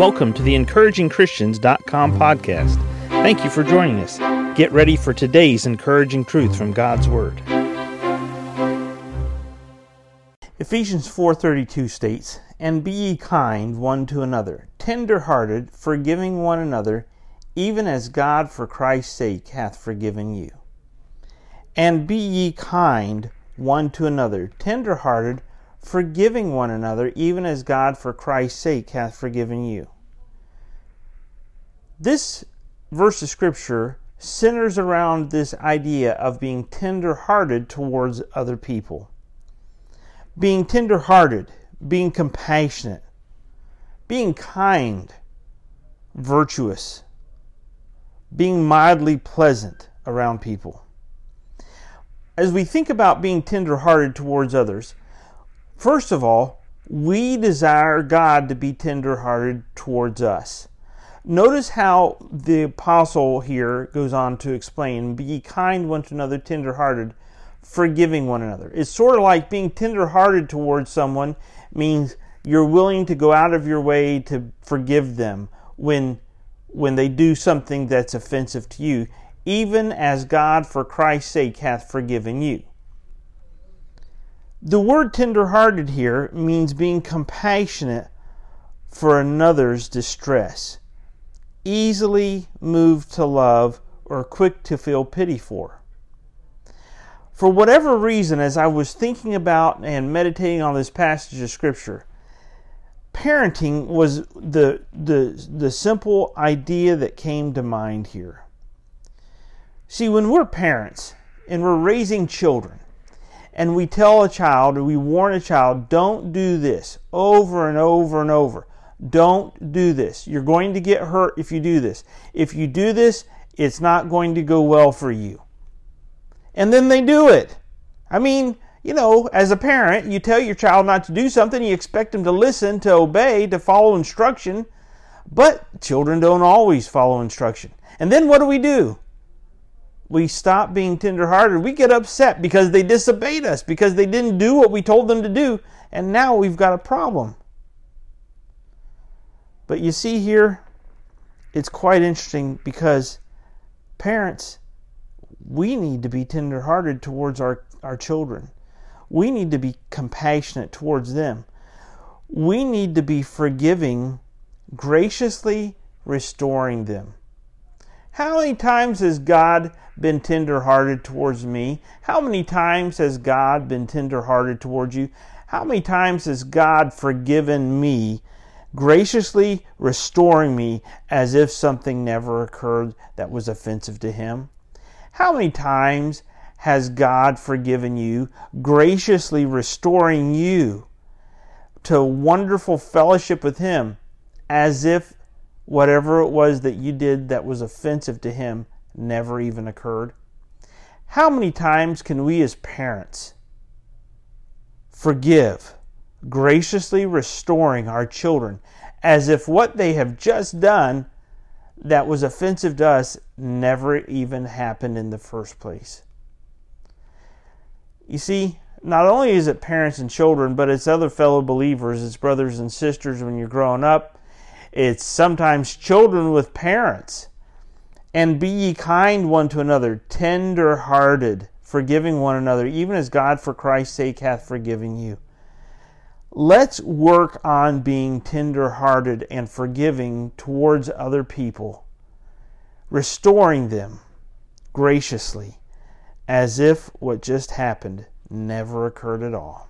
Welcome to the encouragingchristians.com podcast. Thank you for joining us. Get ready for today's encouraging truth from God's word. Ephesians 4:32 states, "And be ye kind one to another, tender-hearted, forgiving one another, even as God for Christ's sake hath forgiven you." And be ye kind one to another, tender-hearted, forgiving one another, even as God for Christ's sake hath forgiven you. This verse of Scripture centers around this idea of being tender hearted towards other people. Being tender hearted, being compassionate, being kind, virtuous, being mildly pleasant around people. As we think about being tender hearted towards others, First of all, we desire God to be tenderhearted towards us. Notice how the apostle here goes on to explain be kind one to another, tenderhearted, forgiving one another. It's sort of like being tenderhearted towards someone means you're willing to go out of your way to forgive them when when they do something that's offensive to you, even as God for Christ's sake hath forgiven you. The word tenderhearted here means being compassionate for another's distress, easily moved to love, or quick to feel pity for. For whatever reason, as I was thinking about and meditating on this passage of Scripture, parenting was the, the, the simple idea that came to mind here. See, when we're parents and we're raising children, and we tell a child or we warn a child, don't do this over and over and over. Don't do this. You're going to get hurt if you do this. If you do this, it's not going to go well for you. And then they do it. I mean, you know, as a parent, you tell your child not to do something, you expect them to listen, to obey, to follow instruction, but children don't always follow instruction. And then what do we do? We stop being tenderhearted. We get upset because they disobeyed us, because they didn't do what we told them to do, and now we've got a problem. But you see here, it's quite interesting because parents, we need to be tenderhearted towards our, our children. We need to be compassionate towards them. We need to be forgiving, graciously restoring them. How many times has God been tenderhearted towards me? How many times has God been tenderhearted towards you? How many times has God forgiven me, graciously restoring me as if something never occurred that was offensive to Him? How many times has God forgiven you, graciously restoring you to wonderful fellowship with Him as if whatever it was that you did that was offensive to him never even occurred? How many times can we as parents forgive, graciously restoring our children as if what they have just done that was offensive to us never even happened in the first place? You see, not only is it parents and children, but it's other fellow believers, it's brothers and sisters when you're growing up it's sometimes children with parents. And be ye kind one to another, tender hearted, forgiving one another, even as God for Christ's sake hath forgiven you. Let's work on being tender hearted and forgiving towards other people, restoring them graciously, as if what just happened never occurred at all.